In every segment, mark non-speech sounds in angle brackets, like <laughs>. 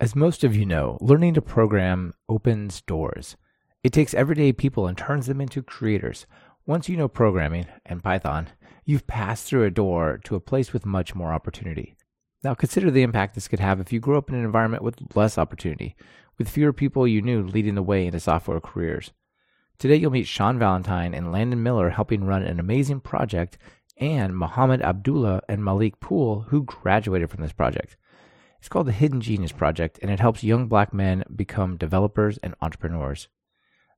As most of you know, learning to program opens doors. It takes everyday people and turns them into creators. Once you know programming and Python, you've passed through a door to a place with much more opportunity. Now, consider the impact this could have if you grew up in an environment with less opportunity, with fewer people you knew leading the way into software careers. Today, you'll meet Sean Valentine and Landon Miller helping run an amazing project, and Mohammed Abdullah and Malik Poole, who graduated from this project. It's called the Hidden Genius Project, and it helps young black men become developers and entrepreneurs.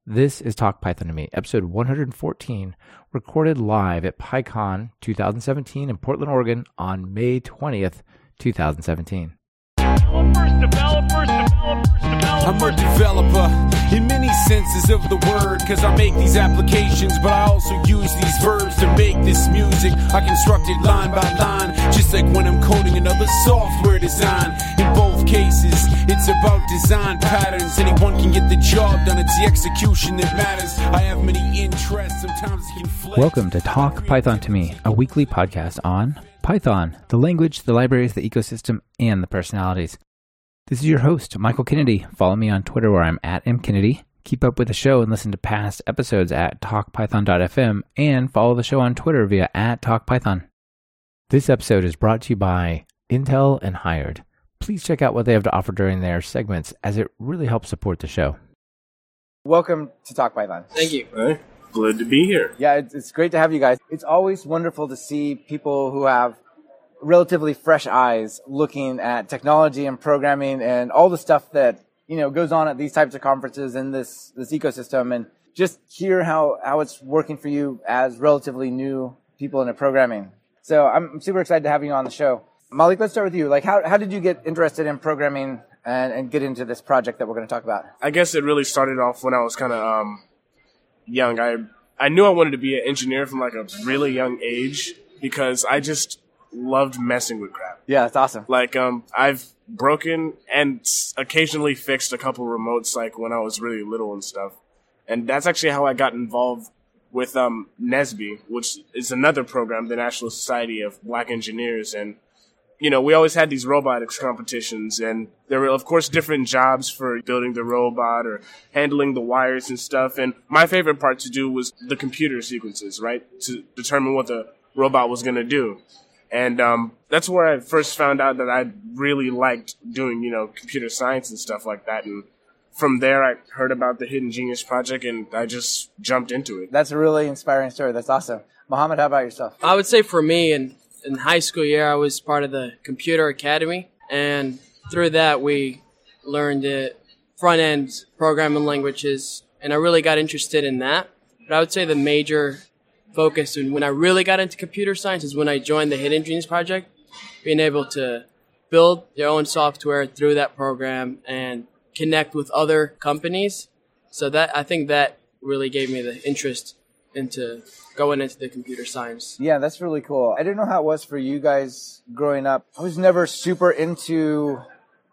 This is Talk Python to Me, episode 114, recorded live at PyCon 2017 in Portland, Oregon on May 20th, 2017. Developers. I'm a developer in many senses of the word, cause I make these applications, but I also use these verbs to make this music. I construct it line by line, just like when I'm coding another software design. In both cases, it's about design patterns. Anyone can get the job done, it's the execution that matters. I have many interests, sometimes flex. Welcome to Talk Python to Me, a weekly podcast on Python, the language, the libraries, the ecosystem, and the personalities. This is your host, Michael Kennedy. Follow me on Twitter where I'm at mkennedy. Keep up with the show and listen to past episodes at talkpython.fm and follow the show on Twitter via at talkpython. This episode is brought to you by Intel and Hired. Please check out what they have to offer during their segments as it really helps support the show. Welcome to Talk Python. Thank you. Hey, glad to be here. Yeah, it's, it's great to have you guys. It's always wonderful to see people who have relatively fresh eyes looking at technology and programming and all the stuff that, you know, goes on at these types of conferences in this, this ecosystem and just hear how, how it's working for you as relatively new people into programming. So I'm super excited to have you on the show. Malik, let's start with you. Like, how, how did you get interested in programming and, and get into this project that we're going to talk about? I guess it really started off when I was kind of um, young. I I knew I wanted to be an engineer from like a really young age because I just loved messing with crap. Yeah, that's awesome. Like um, I've broken and occasionally fixed a couple remotes like when I was really little and stuff. And that's actually how I got involved with um, NSBE, which is another program, the National Society of Black Engineers, and you know, we always had these robotics competitions, and there were, of course, different jobs for building the robot or handling the wires and stuff. And my favorite part to do was the computer sequences, right? To determine what the robot was going to do. And um, that's where I first found out that I really liked doing, you know, computer science and stuff like that. And from there, I heard about the Hidden Genius Project, and I just jumped into it. That's a really inspiring story. That's awesome. Mohammed, how about yourself? I would say for me, in, in high school year, I was part of the computer academy, and through that, we learned the front end programming languages, and I really got interested in that. But I would say the major focus and when I really got into computer science is when I joined the Hidden Genius Project, being able to build their own software through that program and connect with other companies. So that I think that really gave me the interest into going into the computer science. Yeah, that's really cool. I didn't know how it was for you guys growing up. I was never super into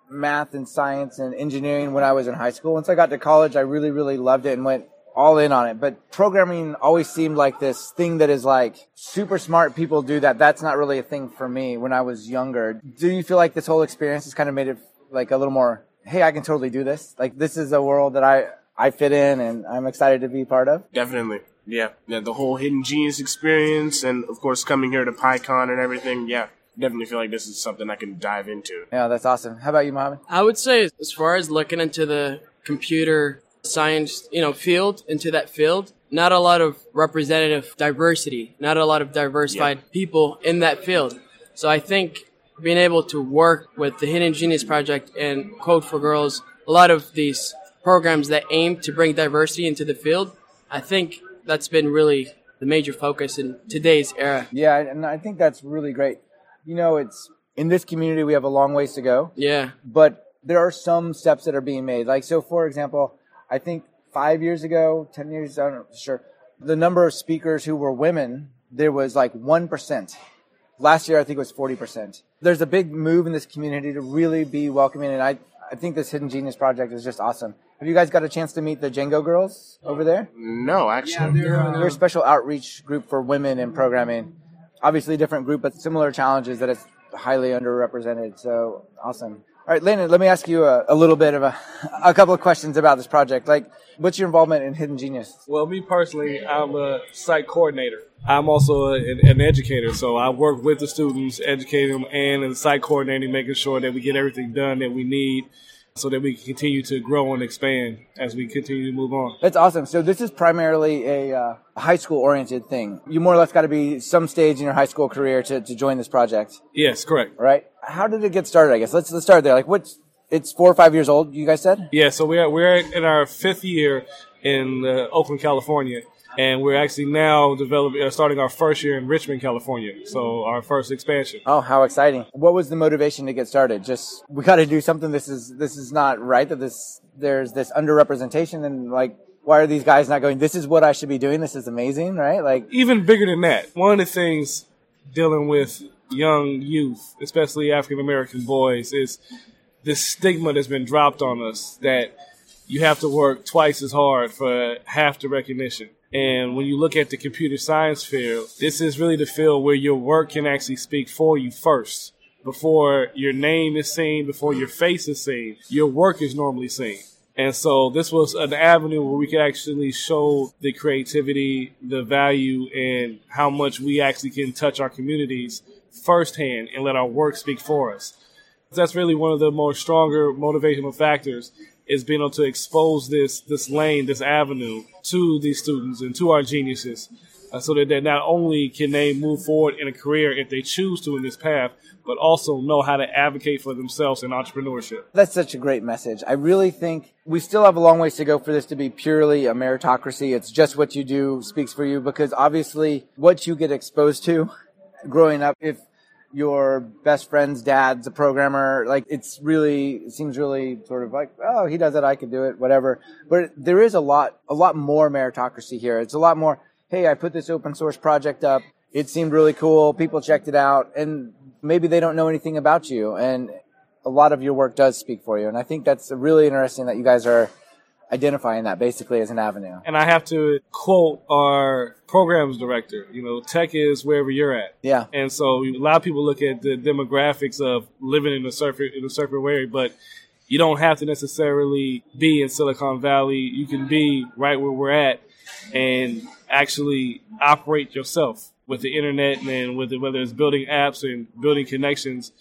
math and science and engineering when I was in high school. Once I got to college, I really, really loved it and went all in on it. But programming always seemed like this thing that is like super smart people do that. That's not really a thing for me when I was younger. Do you feel like this whole experience has kind of made it like a little more, hey, I can totally do this? Like this is a world that I, I fit in and I'm excited to be part of? Definitely. Yeah. Yeah. The whole hidden genius experience and of course coming here to PyCon and everything. Yeah. Definitely feel like this is something I can dive into. Yeah, that's awesome. How about you, Mohammed? I would say as far as looking into the computer science, you know, field, into that field, not a lot of representative diversity, not a lot of diversified people in that field. So I think being able to work with the Hidden Genius Project and Code for Girls, a lot of these programs that aim to bring diversity into the field, I think that's been really the major focus in today's era. Yeah, and I think that's really great. You know, it's in this community we have a long ways to go, Yeah. but there are some steps that are being made. Like so for example, I think 5 years ago, 10 years, I don't know, sure. The number of speakers who were women, there was like 1%. Last year I think it was 40%. There's a big move in this community to really be welcoming and I I think this Hidden Genius project is just awesome. Have you guys got a chance to meet the Django girls over there? No, actually. Yeah, They're uh, a special outreach group for women in programming. Obviously, a different group, but similar challenges that it's highly underrepresented. So awesome. All right, Landon, let me ask you a, a little bit of a, a couple of questions about this project. Like, what's your involvement in Hidden Genius? Well, me personally, I'm a site coordinator. I'm also a, an, educator, so I work with the students, educating them, and in site coordinating, making sure that we get everything done that we need so that we can continue to grow and expand as we continue to move on. That's awesome. So this is primarily a uh, high school oriented thing. You more or less got to be some stage in your high school career to, to join this project, Yes, correct. right? How did it get started? I guess let's let's start there. Like, what's it's four or five years old? You guys said. Yeah, so we're we're in our fifth year in uh, Oakland, California, and we're actually now developing, uh, starting our first year in Richmond, California. So our first expansion. Oh, how exciting! What was the motivation to get started? Just we got to do something. This is this is not right. That this there's this underrepresentation and like why are these guys not going? This is what I should be doing. This is amazing, right? Like even bigger than that, one of the things dealing with young youth, especially African American boys, is this stigma that's been dropped on us that you have to work twice as hard for half the recognition. And when you look at the computer science field, this is really the field where your work can actually speak for you first. Before your name is seen, before your face is seen, your work is normally seen. And so this was an avenue where we could actually show the creativity, the value, and how much we actually can touch our communities firsthand and let our work speak for us. That's really one of the more stronger motivational factors is being able to expose this this lane, this avenue to these students and to our geniuses, uh, so that they not only can they move forward in a career if they choose to in this path, but also know how to advocate for themselves in entrepreneurship. That's such a great message. I really think we still have a long ways to go for this to be purely a meritocracy. It's just what you do speaks for you because obviously what you get exposed to growing up, if your best friend's dad's a programmer, like it's really, it seems really sort of like, oh, he does it, I could do it, whatever. But there is a lot, a lot more meritocracy here. It's a lot more, hey, I put this open source project up. It seemed really cool. People checked it out and maybe they don't know anything about you. And a lot of your work does speak for you. And I think that's really interesting that you guys are identifying that basically as an avenue. And I have to quote our programs director. You know, tech is wherever you're at. Yeah. And so a lot of people look at the demographics of living in a surfer in a surfer area, but you don't have to necessarily be in Silicon Valley. You can be right where we're at and actually operate yourself with the internet and with the, whether it's building apps and building connections,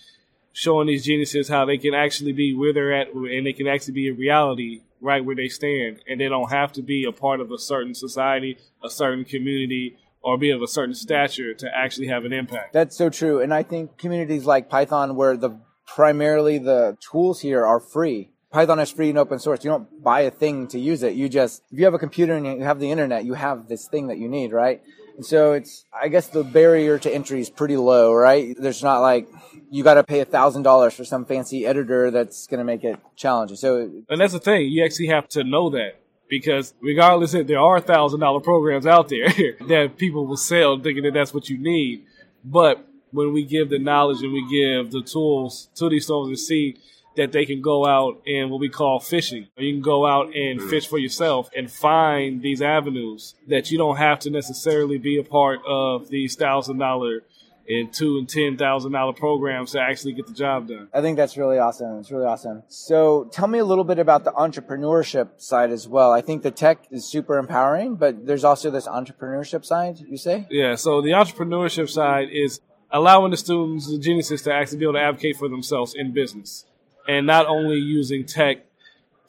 showing these geniuses how they can actually be where they're at and they can actually be a reality right where they stand. And they don't have to be a part of a certain society, a certain community, or be of a certain stature to actually have an impact. That's so true. And I think communities like Python where the primarily the tools here are free. Python is free and open source. You don't buy a thing to use it. You just, if you have a computer and you have the internet, you have this thing that you need, right? So it's, I guess the barrier to entry is pretty low, right? There's not like, you got to pay a thousand dollars for some fancy editor that's going to make it challenging. So, And that's the thing, you actually have to know that. Because regardless if there are thousand dollar programs out there <laughs> that people will sell thinking that that's what you need. But when we give the knowledge and we give the tools to these students to see that they can go out and what we call fishing. You can go out and mm-hmm. fish for yourself and find these avenues that you don't have to necessarily be a part of these thousand dollar and two and ten thousand dollar programs to actually get the job done. I think that's really awesome. It's really awesome. So tell me a little bit about the entrepreneurship side as well. I think the tech is super empowering, but there's also this entrepreneurship side, you say? Yeah, so the entrepreneurship side is allowing the students, the geniuses, to actually be able to advocate for themselves in business. And not only using tech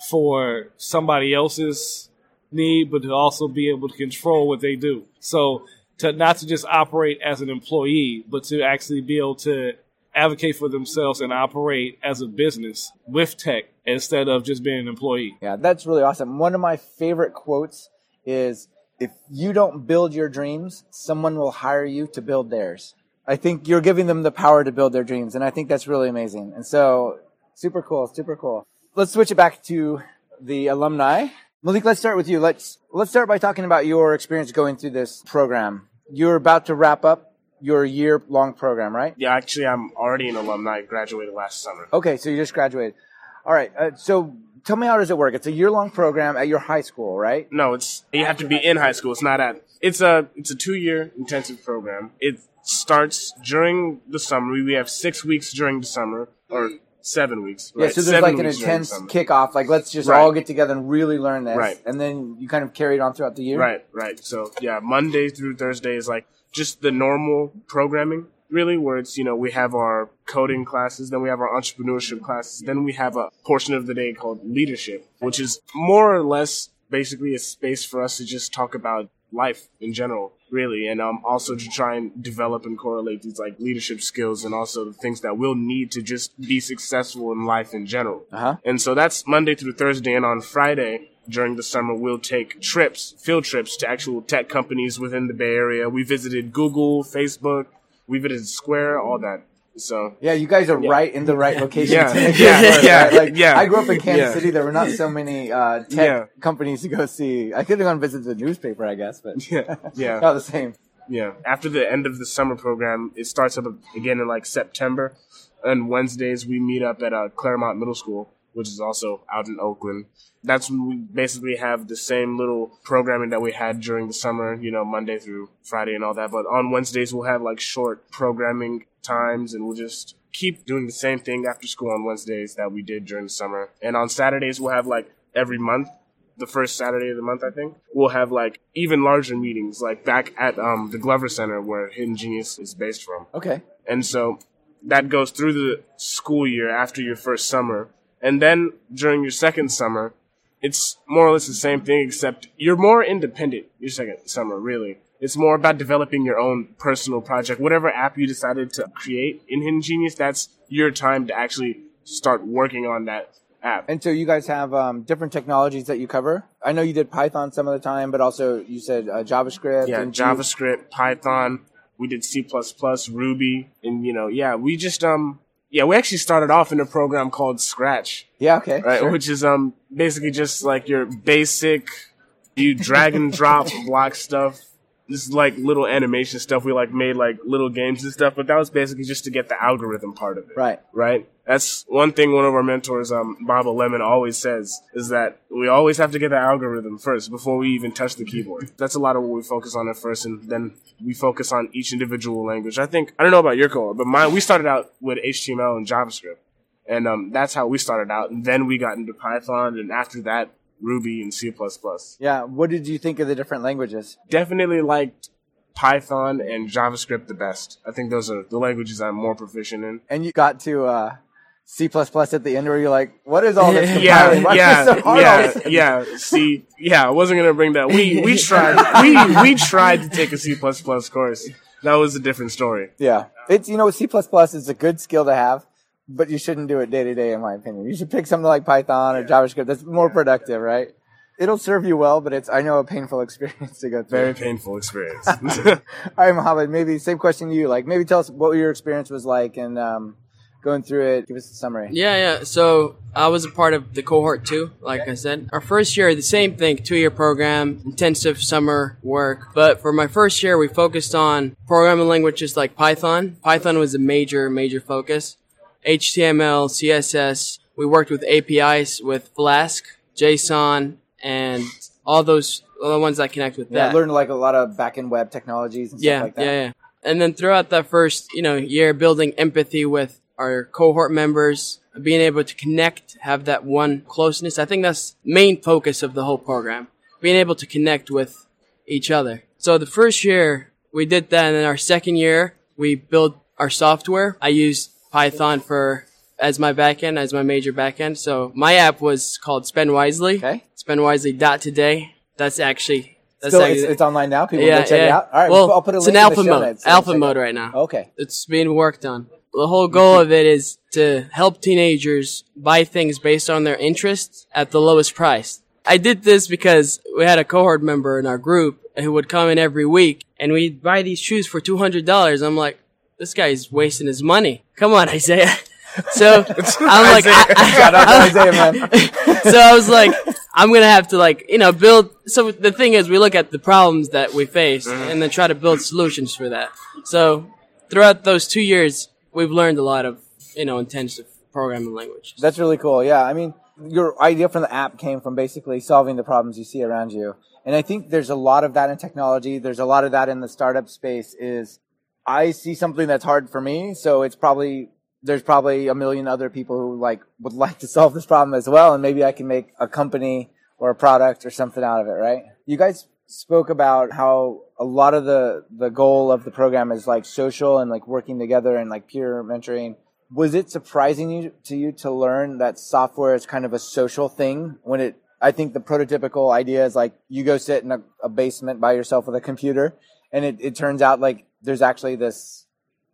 for somebody else's need, but to also be able to control what they do. So to not to just operate as an employee, but to actually be able to advocate for themselves and operate as a business with tech instead of just being an employee. Yeah, that's really awesome. One of my favorite quotes is if you don't build your dreams, someone will hire you to build theirs. I think you're giving them the power to build their dreams, and I think that's really amazing. And so, super cool, super cool. Let's switch it back to the alumni. Malik, let's start with you. Let's let's start by talking about your experience going through this program. You're about to wrap up your year long program, right? Yeah, actually, I'm already an alumni. I Graduated last summer. Okay, so you just graduated. All right. Uh, so tell me how does it work? It's a year long program at your high school, right? No, it's you have to be in high school. It's not at. It's a it's a two year intensive program. It starts during the summer. We have six weeks during the summer, or seven weeks. Yeah, right? so there's Seven like an intense kickoff. Like, let's just Right. all get together and really learn this. Right. And then you kind of carry it on throughout the year. Right, right. So yeah, Monday through Thursday is like just the normal programming, really, where it's you know we have our coding classes, then we have our entrepreneurship classes, then we have a portion of the day called leadership, which is more or less basically a space for us to just talk about life in general, really, and um also to try and develop and correlate these like leadership skills and also the things that we'll need to just be successful in life in general. Uh-huh. And so that's Monday through Thursday. And on Friday during the summer, we'll take trips, field trips to actual tech companies within the Bay Area. We visited Google, Facebook, we visited Square, all that. So Yeah, you guys are right in the right location. Yeah. <laughs> Yeah. Yeah. right? Like, Yeah. I grew up in Kansas Yeah. City. There were not so many uh, tech Yeah. companies to go see. I could have gone visit the newspaper, I guess, but yeah, <laughs> yeah. not the same. Yeah. After the end of the summer program, it starts up again in like September. And Wednesdays we meet up at uh, Claremont Middle School, which is also out in Oakland. That's when we basically have the same little programming that we had during the summer, you know, Monday through Friday and all that. But on Wednesdays we'll have like short programming times and we'll just keep doing the same thing after school on Wednesdays that we did during the summer. And on Saturdays we'll have like every month the first Saturday of the month, I think, we'll have like even larger meetings, like back at um, the Glover Center where Hidden Genius is based from. Okay. And so that goes through the school year after your first summer. And then during your second summer, it's more or less the same thing, except you're more independent your second summer, really. It's more about developing your own personal project. Whatever app you decided to create in Hidden Genius, that's your time to actually start working on that app. And so you guys have um, different technologies that you cover. I know you did Python some of the time, but also you said uh, JavaScript. Yeah, JavaScript, Python. We did C++, Ruby, and you know, yeah, we just um, yeah, we actually started off in a program called Scratch, Yeah. Okay. right, sure. which is um, basically just like your basic, you drag and drop <laughs> block stuff. This is like little animation stuff. We like made like little games and stuff, but that was basically just to get the algorithm part of it Right. right? That's one thing one of our mentors, um, Baba Lemon, always says is that we always have to get the algorithm first before we even touch the keyboard. That's a lot of what we focus on at first, and then we focus on each individual language. I think I don't know about your code, but mine we started out with HTML and JavaScript, and um, that's how we started out, and then we got into Python, and after that, Ruby and C++. Yeah. What did you think of the different languages? Definitely liked Python and JavaScript the best. I think those are the languages I'm more proficient in. And you got to uh, C at the end where you're like, what is all this? <laughs> yeah, compiling? Yeah, this so hard all of a yeah, yeah. See, yeah, I wasn't gonna bring that. We we <laughs> tried we we tried to take a C plus plus course. That was a different story. Yeah. It's, you know, C is a good skill to have, but you shouldn't do it day to day, in my opinion. You should pick something like Python or JavaScript that's more productive, right? It'll serve you well, but it's, I know, a painful <laughs> experience to go through. Very painful experience. <laughs> All right, Mohammed, maybe same question to you. Like, maybe tell us what your experience was like and, um, going through it. Give us a summary. Yeah, yeah. So I was a part of the cohort too, like I said. Our first year, the same thing, two year program, intensive summer work. But for my first year, we focused on programming languages like Python. Python was a major, major focus. HTML, CSS. We worked with APIs with Flask, JSON, and all those other ones that connect with Yeah, that. learned like a lot of back end web technologies and stuff yeah, like that. yeah, yeah. And then throughout that first, you know, year, building empathy with our cohort members, being able to connect, have that one closeness. I think that's main focus of the whole program. Being able to connect with each other. So the first year we did that, and then our second year we built our software. I used Python for as my backend, as my major backend. So my app was called Spend Wisely. Okay. Spend Wisely dot today. That's actually that's Still, actually, it's, it's online now. People can go check it out. All right, well, I'll put a it's link an in alpha mode. notes, so alpha mode right now. Okay. It's being worked on. The whole goal of it is to help teenagers buy things based on their interests at the lowest price. I did this because we had a cohort member in our group who would come in every week and we'd buy these shoes for $200. I'm like, this guy's wasting his money. Come on, Isaiah. <laughs> So <laughs> I'm like, I, I- Shout out Isaiah, man. <laughs> so I was like, I'm gonna have to like, you know, build. So the thing is, we look at the problems that we face mm-hmm. and then try to build solutions for that. So throughout those two years, we've learned a lot of, you know, intensive programming languages. That's really cool. Yeah, I mean, your idea from the app came from basically solving the problems you see around you, and I think there's a lot of that in technology. There's a lot of that in the startup space. Is I see something that's hard for me, so it's probably there's probably a million other people who like would like to solve this problem as well, and maybe I can make a company or a product or something out of it, right? You guys spoke about how a lot of the the goal of the program is like social and like working together and like peer mentoring. Was it surprising you to you to learn that software is kind of a social thing when it I think the prototypical idea is like you go sit in a, a basement by yourself with a computer and it, it turns out like there's actually this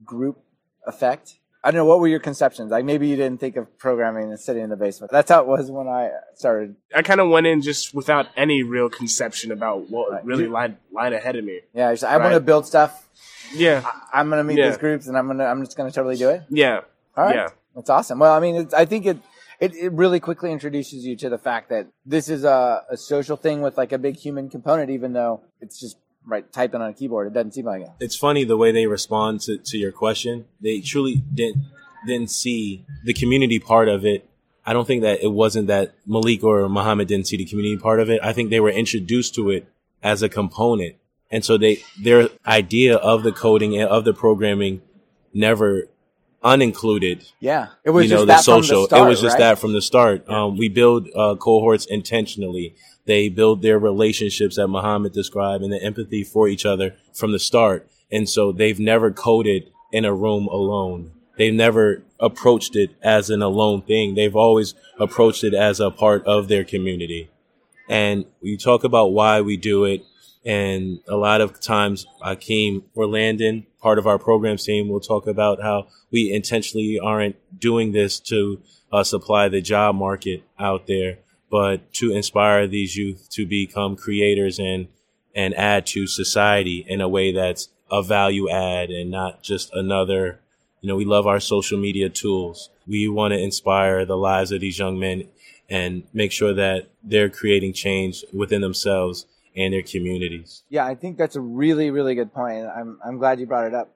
group effect. I don't know what were your conceptions. Like maybe you didn't think of programming and sitting in the basement. That's how it was when I started. I kind of went in just without any real conception about what Right. really lied, lied ahead of me. Yeah, just, I want to build stuff. Yeah, I- I'm going to meet Yeah. these groups and I'm going to I'm just going to totally do it. yeah, All right. yeah. That's awesome. Well, I mean, it's, I think it, it, it really quickly introduces you to the fact that this is a, a social thing with like a big human component, even though it's just right typing on a keyboard. It doesn't seem like it. it's funny the way they respond to, to your question. They truly didn't didn't see the community part of it. I don't think that it wasn't that Malik or Muhammad didn't see the community part of it. I think they were introduced to it as a component. And so they their idea of the coding and of the programming never unincluded Yeah. It was you just know, that the social. From the start, it was just right? that from the start. Um, we build uh, cohorts intentionally. They build their relationships that Muhammad described and the empathy for each other from the start. And so they've never coded in a room alone. They've never approached it as an alone thing. They've always approached it as a part of their community. And we talk about why we do it. And a lot of times, Akeem or Landon, part of our programs team, will talk about how we intentionally aren't doing this to uh, supply the job market out there, but to inspire these youth to become creators and and add to society in a way that's a value add and not just another. You know, we love our social media tools. We want to inspire the lives of these young men and make sure that they're creating change within themselves and their communities. Yeah, I think that's a really, really good point. I'm, I'm glad you brought it up.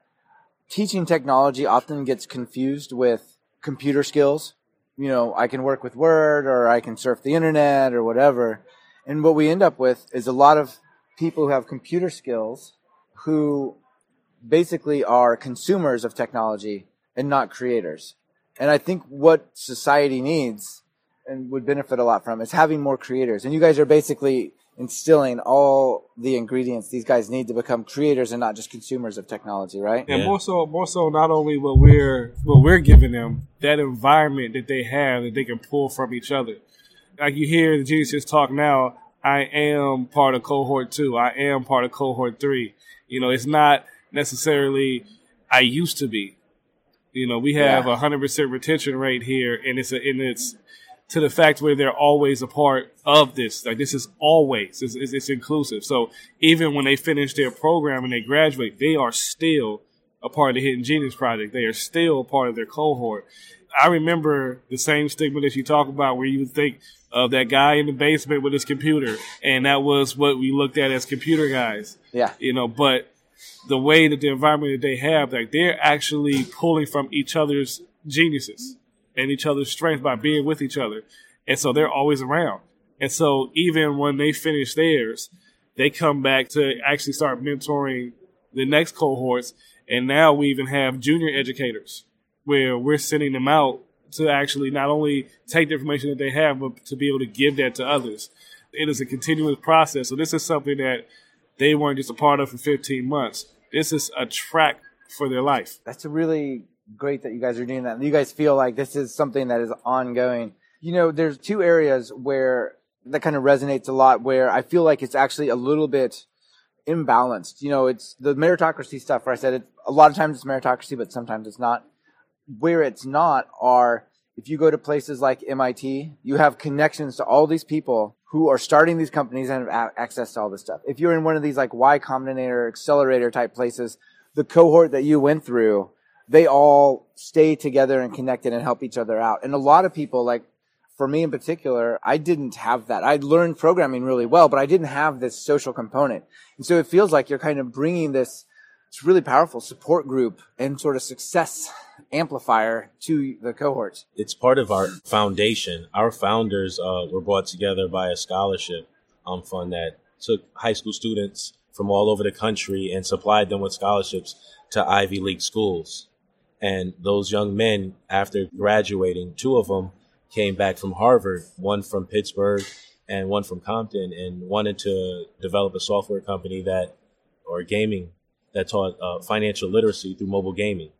Teaching technology often gets confused with computer skills. You know, I can work with Word or I can surf the internet or whatever. And what we end up with is a lot of people who have computer skills who basically are consumers of technology and not creators. And I think what society needs and would benefit a lot from is having more creators. And you guys are basically instilling all the ingredients these guys need to become creators and not just consumers of technology, right? And Yeah. more so, more so, not only what we're what we're giving them, that environment that they have that they can pull from each other. Like you hear the geniuses talk now. I am part of cohort two. I am part of cohort three. You know, it's not necessarily I used to be. You know, we have a hundred percent retention rate here, and it's a, and it's to the fact where they're always a part of this. Like this is always it's, it's, it's inclusive. So even when they finish their program and they graduate, they are still a part of the Hidden Genius Project. They are still a part of their cohort. I remember the same stigma that you talk about, where you would think of that guy in the basement with his computer, and that was what we looked at as computer guys Yeah. you know, but the way that the environment that they have, like they're actually pulling from each other's geniuses and each other's strength by being with each other. And so they're always around. And so even when they finish theirs, they come back to actually start mentoring the next cohorts. And now we even have junior educators where we're sending them out to actually not only take the information that they have, but to be able to give that to others. It is a continuous process. So this is something that they weren't just a part of for 15 months. This is a track for their life. That's a really great that you guys are doing that. You guys feel like this is something that is ongoing. You know, there's two areas where that kind of resonates a lot where I feel like it's actually a little bit imbalanced. You know, it's the meritocracy stuff where I said it, a lot of times it's meritocracy, but sometimes it's not. Where it's not are if you go to places like MIT, you have connections to all these people who are starting these companies and have access to all this stuff. If you're in one of these like Y Combinator accelerator type places, the cohort that you went through, they all stay together and connected and help each other out. And a lot of people, like for me in particular, I didn't have that. I learned programming really well, but I didn't have this social component. And so it feels like you're kind of bringing this, it's really powerful support group and sort of success amplifier to the cohorts. it's part of our foundation. Our founders uh, were brought together by a scholarship um, fund that took high school students from all over the country and supplied them with scholarships to Ivy League schools. And those young men, after graduating, two of them came back from Harvard, one from Pittsburgh and one from Compton, and wanted to develop a software company that, or gaming, that taught uh, financial literacy through mobile gaming.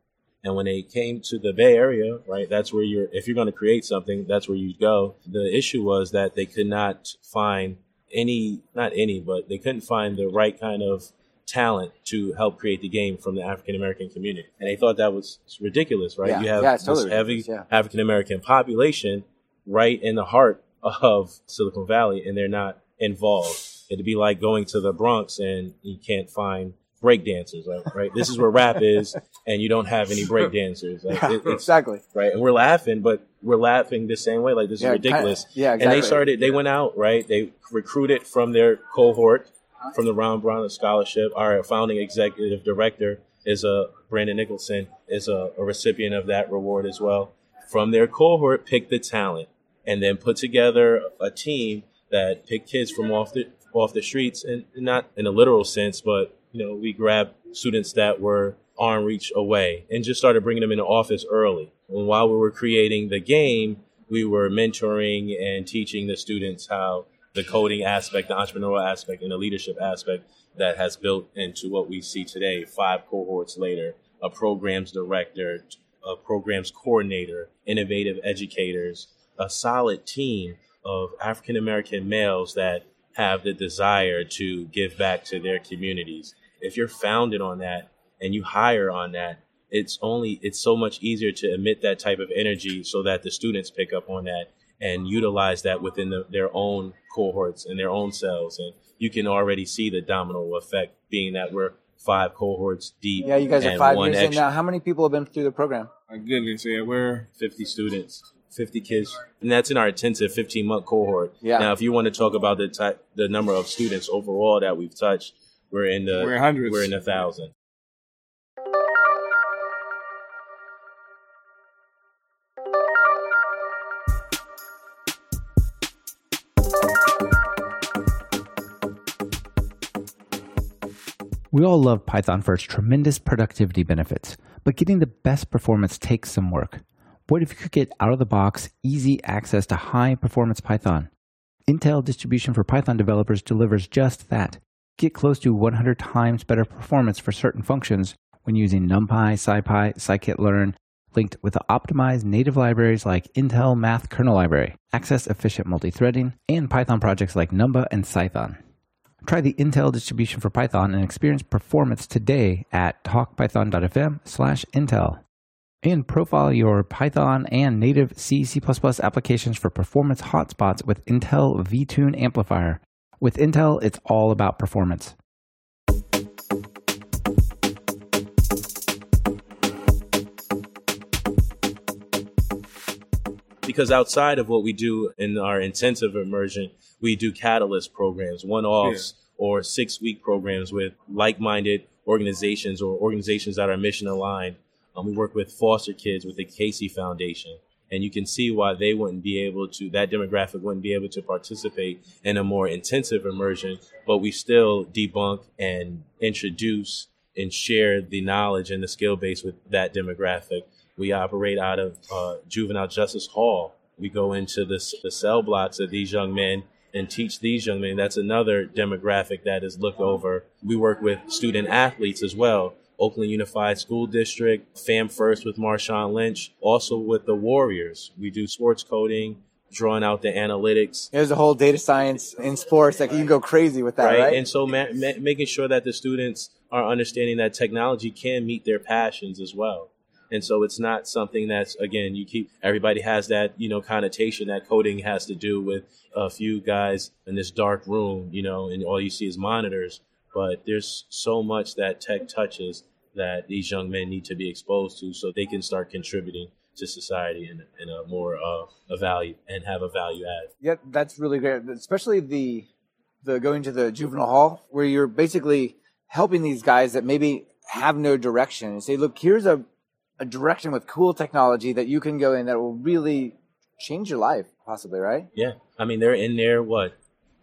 And when they came to the Bay Area, right, that's where you're, if you're going to create something, that's where you go. The issue was that they could not find any, not any, but they couldn't find the right kind of talent to help create the game from the African American community. And they thought that was ridiculous, right? Yeah. You have Yeah, this totally heavy ridiculous, African American population right in the heart of Silicon Valley and they're not involved. It'd be like going to the Bronx and you can't find break dancers, right? right? This is where rap <laughs> is and you don't have any break dancers. Like, Yeah, it- <laughs> it's, exactly. right? And we're laughing, but we're laughing the same way. Like this Yeah, is ridiculous. kinda- yeah, And they started. They went out right. They recruited from their cohort from the Ron Brown Scholarship. Our founding executive director is a Brandon Nicholson is a, a recipient of that reward as well. From their cohort, picked the talent and then put together a team that picked kids from off the off the streets and not in a literal sense, but you know we grabbed students that were arm reach away and just started bringing them into office early. And while we were creating the game, we were mentoring and teaching the students how the coding aspect, the entrepreneurial aspect, and the leadership aspect that has built into what we see today, five cohorts later, a programs director, a programs coordinator, innovative educators, a solid team of African American males that have the desire to give back to their communities. If you're founded on that and you hire on that, it's only it's so much easier to emit that type of energy so that the students pick up on that and utilize that within the, their own cohorts and their own cells and you can already see the domino effect being that we're five cohorts deep Yeah, you guys are five one years in now. How many people have been through the program? My goodness, yeah, we're 50 students 50 kids and that's in our intensive 15 month cohort Yeah. now if you want to talk about the type the number of students overall that we've touched we're in the We're hundreds. we're in a thousand We all love Python for its tremendous productivity benefits, but getting the best performance takes some work. What if you could get out of the box easy access to high performance Python? Intel Distribution for Python developers delivers just that. Get close to 100 times better performance for certain functions when using NumPy, SciPy, scikit-learn, linked with the optimized native libraries like Intel Math Kernel Library, access efficient multi-threading, and Python projects like Numba and Cython. Try the Intel distribution for Python and experience performance today at talkpython.fm slash Intel. And profile your Python and native C, C++ applications for performance hotspots with Intel vTune Amplifier. With Intel, it's all about performance. Because outside of what we do in our intensive immersion, we do catalyst programs, one offs or six week programs with like minded organizations or organizations that are mission aligned. Um, we work with foster kids with the Casey Foundation. And you can see why they wouldn't be able to, that demographic wouldn't be able to participate in a more intensive immersion, but we still debunk and introduce and share the knowledge and the skill base with that demographic. We operate out of uh, Juvenile Justice Hall. We go into the, the cell blocks of these young men and teach these young men. That's another demographic that is looked over. We work with student athletes as well. Oakland Unified School District, Fam First with Marshawn Lynch, also with the Warriors. We do sports coding, drawing out the analytics, There's a whole data science in sports. Like you can go crazy with that, right? right? And so ma- ma- making sure that the students are understanding that technology can meet their passions as well. And so it's not something that's again you keep everybody has that you know connotation that coding has to do with a few guys in this dark room, you know, and all you see is monitors. But there's so much that tech touches that these young men need to be exposed to so they can start contributing to society in, in a more uh, a value and have a value add. Yeah, that's really great. Especially the the going to the juvenile hall where you're basically helping these guys that maybe have no direction and say, look, here's a, a direction with cool technology that you can go in that will really change your life, possibly, right? Yeah. I mean, they're in there, what,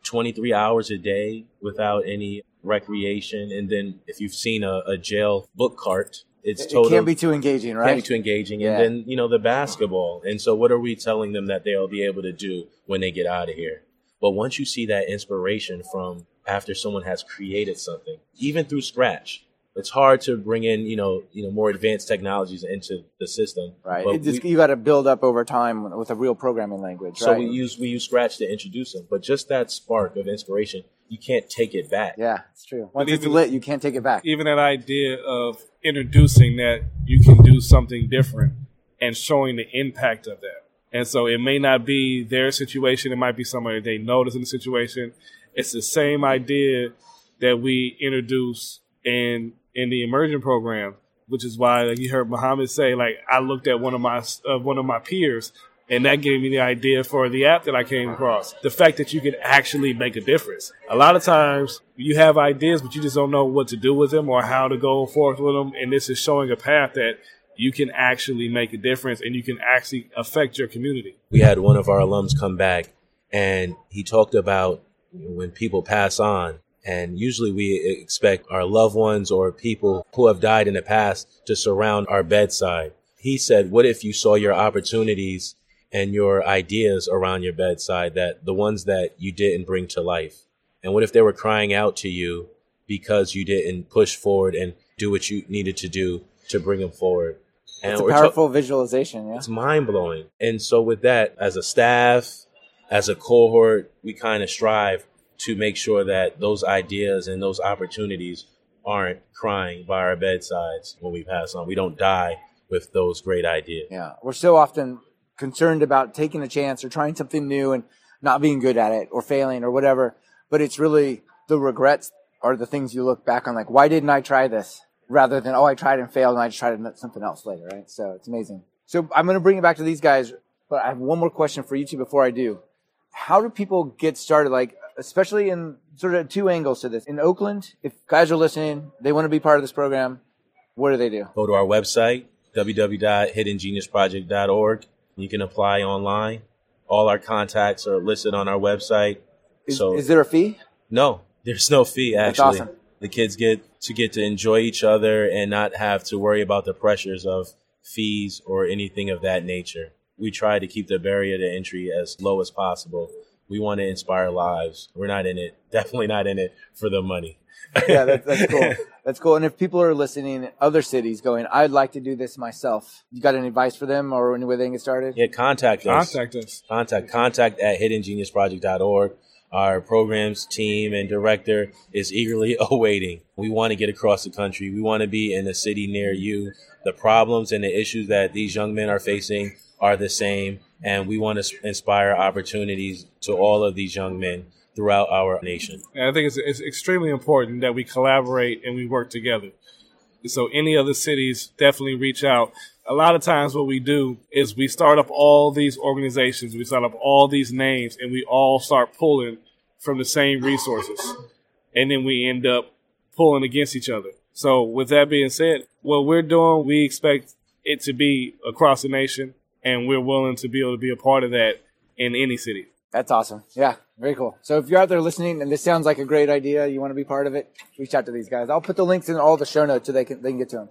23 hours a day without any recreation. And then if you've seen a, a jail book cart, it's It total can't be too engaging, right? can't be too engaging. Yeah. And then, you know, the basketball. And so what are we telling them that they'll be able to do when they get out of here? But once you see that inspiration from after someone has created something, even through scratch, it's hard to bring in, you know, you know, more advanced technologies into the system. Right. But It just, we- you got to build up over time with a real programming language, so right? we use we use Scratch to introduce them. But just that spark of inspiration, you can't take it back. yeah, it's true. Once it's lit, you can't take it back. even that idea of introducing that you can do something different and showing the impact of that. And so it may not be their situation, it might be somebody they notice in the situation. It's the same idea that we introduce in in the immersion program, which is why like you heard Muhammad say, like I looked at one of my uh, one of my peers, and that gave me the idea for the app that I came across. The fact that you can actually make a difference. A lot of times you have ideas, but you just don't know what to do with them or how to go forth with them. And this is showing a path that you can actually make a difference and you can actually affect your community. we had one of our alums come back and he talked about when people pass on and usually we expect our loved ones or people who have died in the past to surround our bedside he said what if you saw your opportunities and your ideas around your bedside that the ones that you didn't bring to life and what if they were crying out to you because you didn't push forward and do what you needed to do to bring them forward and It's a ta- powerful visualization, yeah. it's mind blowing. And so, with that, as a staff, as a cohort, we kind of strive to make sure that those ideas and those opportunities aren't crying by our bedsides when we pass on. We don't die with those great ideas. Yeah, we're so often concerned about taking a chance or trying something new and not being good at it or failing or whatever. But it's really the regrets are the things you look back on, like, why didn't I try this? Rather than, oh, I tried and failed and I just tried something else later, right? So it's amazing. So I'm going to bring it back to these guys, but I have one more question for you two before I do. How do people get started? Like, especially in sort of two angles to this. In Oakland, if guys are listening, they want to be part of this program, what do they do? Go to our website, www.hiddengeniusproject.org. You can apply online. All our contacts are listed on our website. Is, so is there a fee? No, there's no fee actually. awesome. The kids get to get to enjoy each other and not have to worry about the pressures of fees or anything of that nature. We try to keep the barrier to entry as low as possible. We want to inspire lives. We're not in it, <laughs> definitely not in it for the money. yeah, that, that's cool. That's cool. And if people are listening in other cities going, I'd like to do this myself, you got any advice for them or any way they can get started? Yeah, contact us. Contact us. Contact contact at hiddengeniusproject.org. Our programs team and director is eagerly <laughs> awaiting. We want to get across the country. We want to be in a city near you. The problems and the issues that these young men are facing are the same, and we want to inspire opportunities to all of these young men throughout our nation. And I think it's, it's extremely important that we collaborate and we work together. So any other cities definitely reach out. A lot of times what we do is we start up all these organizations, we start up all these names, and we all start pulling from the same resources. And then we end up pulling against each other. So with that being said, what we're doing, we expect it to be across the nation, and we're willing to be able to be a part of that in any city. That's awesome. Yeah, very cool. So if you're out there listening and this sounds like a great idea, you want to be part of it, reach out to these guys. I'll put the links in all the show notes so they can, they can get to them.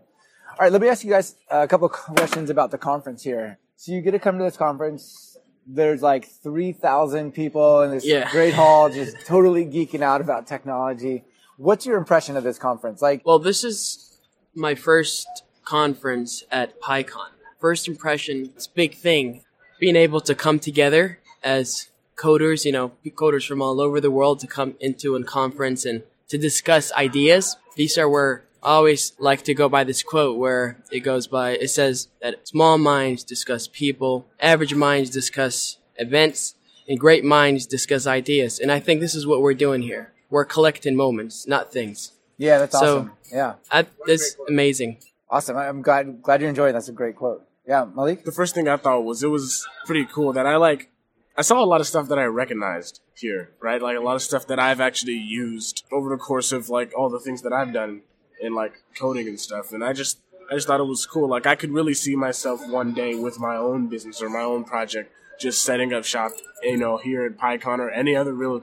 All right, let me ask you guys a couple of questions about the conference here. So you get to come to this conference. There's like 3,000 people in this Yeah. great hall just totally geeking out about technology. What's your impression of this conference? Like, Well, this is my first conference at PyCon. First impression, it's a big thing. Being able to come together as coders, you know, coders from all over the world to come into a conference and to discuss ideas. These are where I always like to go by this quote where it goes by, it says that small minds discuss people, average minds discuss events, and great minds discuss ideas. And I think this is what we're doing here. We're collecting moments, not things. yeah, that's So- awesome. Yeah, I, that's amazing. awesome. I'm glad glad you're enjoying. it. That's a great quote. Yeah, Malik. the first thing I thought was it was pretty cool that I like. I saw a lot of stuff that I recognized here, right? Like a lot of stuff that I've actually used over the course of like all the things that I've done in like coding and stuff. And I just, I just thought it was cool. Like I could really see myself one day with my own business or my own project, just setting up shop, you know, here at PyCon or any other real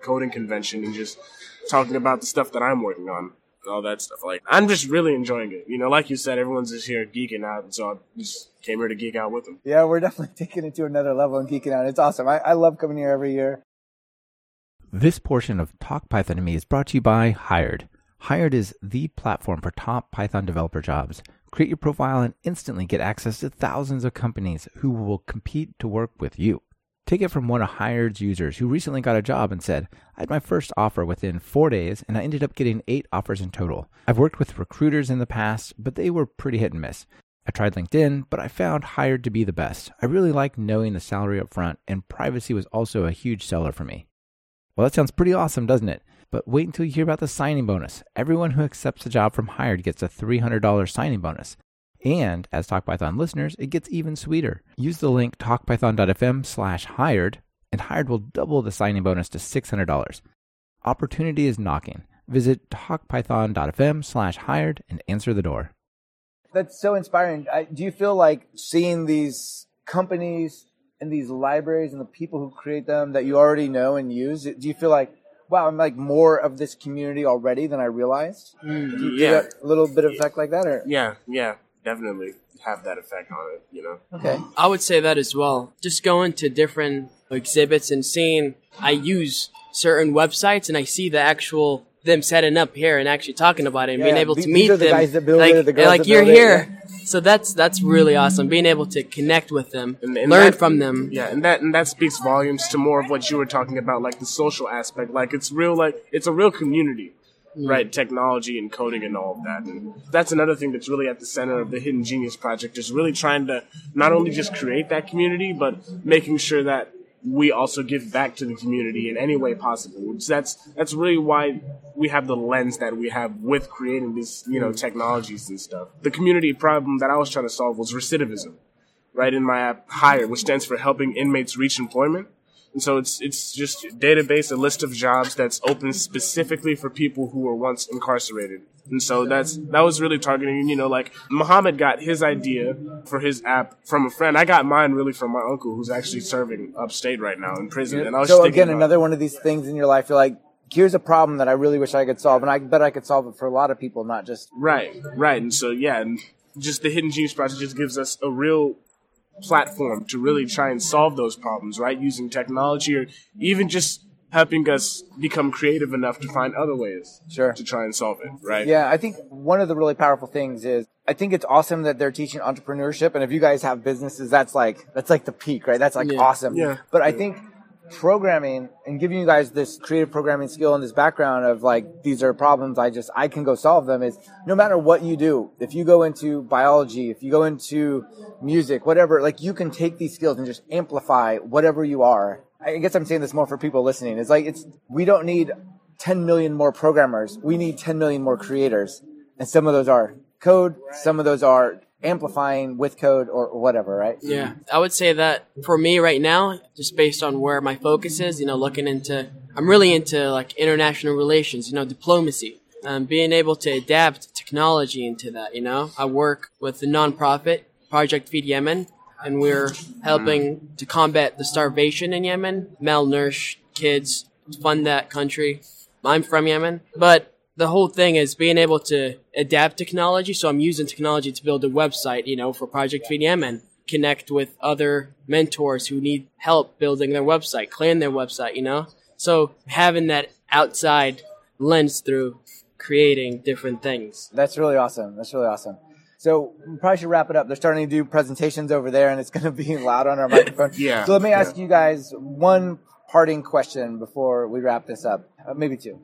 coding convention and just talking about the stuff that I'm working on. All that stuff. Like I'm just really enjoying it. You know, like you said, everyone's just here geeking out, and so I just came here to geek out with them. Yeah, we're definitely <laughs> taking it to another level and geeking out. It's awesome. I, I love coming here every year. This portion of Talk Python to Me is brought to you by Hired. Hired is the platform for top Python developer jobs. Create your profile and instantly get access to thousands of companies who will compete to work with you. Take it from one of Hired's users who recently got a job and said, I had my first offer within four days and I ended up getting eight offers in total. I've worked with recruiters in the past, but they were pretty hit and miss. I tried LinkedIn, but I found Hired to be the best. I really like knowing the salary up front, and privacy was also a huge seller for me. Well, that sounds pretty awesome, doesn't it? But wait until you hear about the signing bonus. Everyone who accepts a job from Hired gets a $300 signing bonus. And as TalkPython listeners, it gets even sweeter. Use the link talkpython.fm slash hired, and Hired will double the signing bonus to $600. Opportunity is knocking. Visit talkpython.fm slash hired and answer the door. That's so inspiring. I, do you feel like seeing these companies and these libraries and the people who create them that you already know and use? Do you feel like, wow, I'm like more of this community already than I realized? Mm, do you do yeah. that a little bit of effect like that, or Yeah, yeah, definitely have that effect on it. You know. okay? I would say that as well. Just going to different exhibits and seeing, I use certain websites and I see the actual them setting up here and actually talking about it and being Yeah, able the- to these meet are the them. guys that build like, it, the girls like that you're build it, here. So that's that's really awesome. Being able to connect with them, And- and learn that- from them. Yeah, and that and that speaks volumes to more of what you were talking about, like the social aspect. Like it's real, like it's a real community, Mm. right? Technology and coding and all of that. And that's another thing that's really at the center of the Hidden Genius project is really trying to not only just create that community, but making sure that we also give back to the community in any way possible. That's that's really why we have the lens that we have with creating these you know technologies and stuff. The community problem that I was trying to solve was recidivism right in my app hire which stands for helping inmates reach employment and so it's it's just a database a list of jobs that's open specifically for people who were once incarcerated and so that's that was really targeting you know like muhammad got his idea for his app from a friend i got mine really from my uncle who's actually serving upstate right now in prison and i was So again, another one of these things in your life. You're like, here's a problem that I really wish I could solve, and I bet I could solve it for a lot of people, not just Right, right. And so, yeah, and just the Hidden Genius Project just gives us a real platform to really try and solve those problems, right? Using technology or even just helping us become creative enough to find other ways Sure. to try and solve it, right? Yeah, I think one of the really powerful things is I think it's awesome that they're teaching entrepreneurship, and if you guys have businesses, that's like that's like the peak, right? That's like Yeah. awesome. Yeah. But I think programming and giving you guys this creative programming skill and this background of like these are problems I just I can go solve them is no matter what you do, if you go into biology, if you go into music, whatever, like you can take these skills and just amplify whatever you are. I guess I'm saying this more for people listening. It's like it's we don't need 10 million more programmers. We need 10 million more creators. And some of those are code, some of those are amplifying with code or, whatever, right? Yeah, I would say that for me right now, just based on where my focus is, you know, looking into, I'm really into like international relations, you know, diplomacy, um, being able to adapt technology into that. You know, I work with the nonprofit Project Feed Yemen, and we're helping to combat the starvation in Yemen, malnourished kids, fund that country. I'm from Yemen, but the whole thing is being able to adapt technology. So I'm using technology to build a website, you know, for Project Feed and connect with other mentors who need help building their website, clearing their website, you know? So having that outside lens through creating different things. That's really awesome. That's really awesome. So we probably should wrap it up. They're starting to do presentations over there and it's going to be <laughs> loud on our microphone. <laughs> Yeah, So let me ask you guys one parting question before we wrap this up. Uh, maybe two.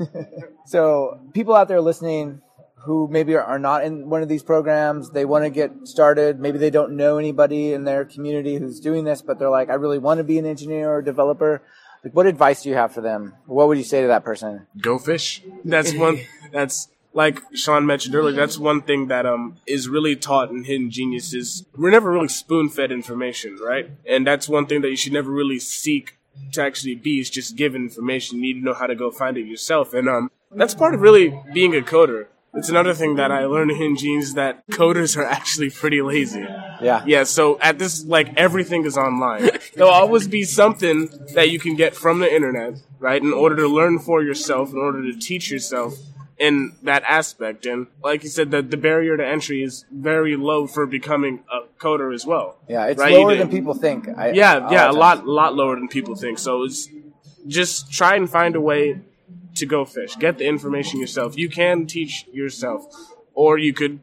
<laughs> so people out there listening who maybe are, are not in one of these programs, they want to get started. Maybe they don't know anybody in their community who's doing this, but they're like, I really want to be an engineer or a developer. Like, what advice do you have for them? What would you say to that person? go fish. That's one. <laughs> That's like Sean mentioned earlier. That's one thing that um is really taught in Hidden Genius is we're never really spoon fed information, right? And that's one thing that you should never really seek to actually be is just given information. You need to know how to go find it yourself, and um that's part of really being a coder. It's another thing that I learned in Genius that coders are actually pretty lazy. Yeah. Yeah, so at this, like, everything is online. There'll always be something that you can get from the internet, right, in order to learn for yourself, in order to teach yourself in that aspect. And like you said, the, the barrier to entry is very low for becoming a coder as well. Yeah, it's Right, lower than people think. I, Yeah, yeah, a lot, lot lower than people think. So it's just try and find a way to go fish. Get the information yourself. You can teach yourself, or you could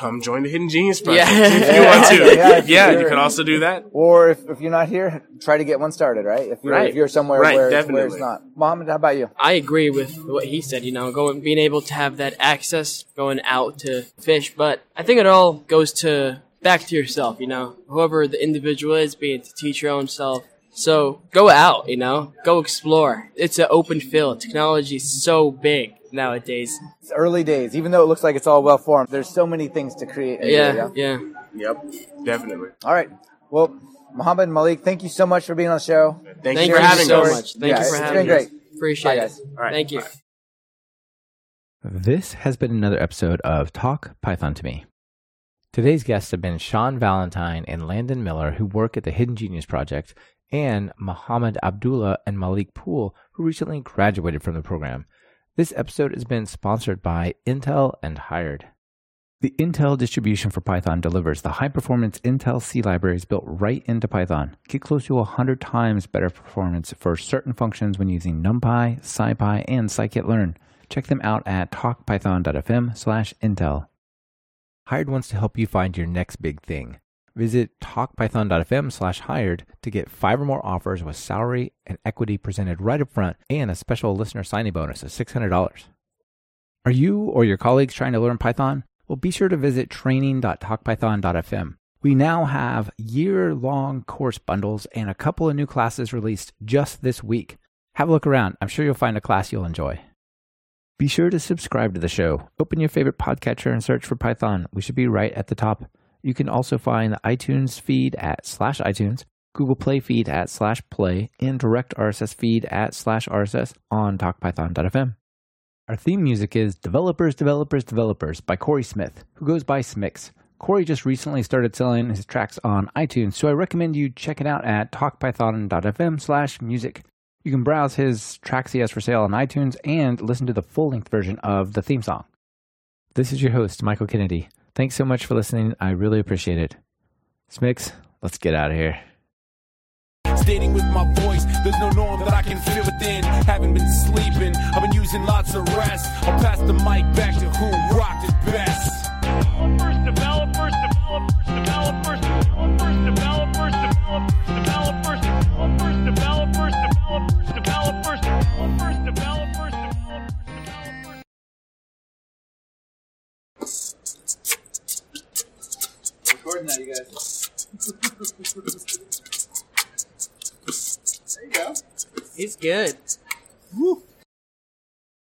come join the Hidden Genius Project Yeah. if you <laughs> want to. yeah, if Yeah, you can also do that. Or if, if you're not here, try to get one started, right? If you're, Right. if you're somewhere Right, where, it's, where it's not. Mohammed, how about you? I agree with what he said. You know, going being able to have that access, going out to fish. But I think it all goes to back to yourself. You know, whoever the individual is, being to teach your own self. So go out. You know, go explore. It's an open field. Technology is so big nowadays. It's early days. Even though it looks like it's all well formed, there's so many things to create. and do, Yeah, yeah. Yep, definitely. All right. Well, Mohammed and Malik, thank you so much for being on the show. Thank, Thank you you for having so us. much. Thank Yeah, you for it's having been us. great. Appreciate Bye, it. guys. All right. Thank you. This has been another episode of Talk Python to Me. Today's guests have been Sean Valentine and Landon Miller, who work at the Hidden Genius Project, and Muhammad Abdullah and Malik Poole, who recently graduated from the program. This episode has been sponsored by Intel and Hired. The Intel distribution for Python delivers the high performance Intel C libraries built right into Python. Get close to 100 times better performance for certain functions when using NumPy, SciPy, and scikit-learn. Check them out at talkpython.fm slash intel. Hired wants to help you find your next big thing. Visit talkpython.fm slash hired to get five or more offers with salary and equity presented right up front and a special listener signing bonus of $600. Are you or your colleagues trying to learn Python? Well, be sure to visit training.talkpython.fm. We now have year long course bundles and a couple of new classes released just this week. Have a look around. I'm sure you'll find a class you'll enjoy. Be sure to subscribe to the show. Open your favorite podcatcher and search for Python. We should be right at the top. You can also find the iTunes feed at slash iTunes, Google Play feed at slash play, and direct RSS feed at slash RSS on talkpython.fm. Our theme music is Developers, Developers, Developers by Corey Smith, who goes by Smixx. Corey just recently started selling his tracks on iTunes, so I recommend you check it out at talkpython.fm slash music. You can browse his tracks he has for sale on iTunes and listen to the full length version of the theme song. This is your host, Michael Kennedy. Thanks so much for listening. I really appreciate it. Smixx, let's get out of here. Stating with my voice, there's no norm that I can feel within. Haven't been sleeping, I've been using lots of rest. I'll pass the mic back to who rocked it best. Developers, developers, Recording that, you guys. there you go. He's good. Woo.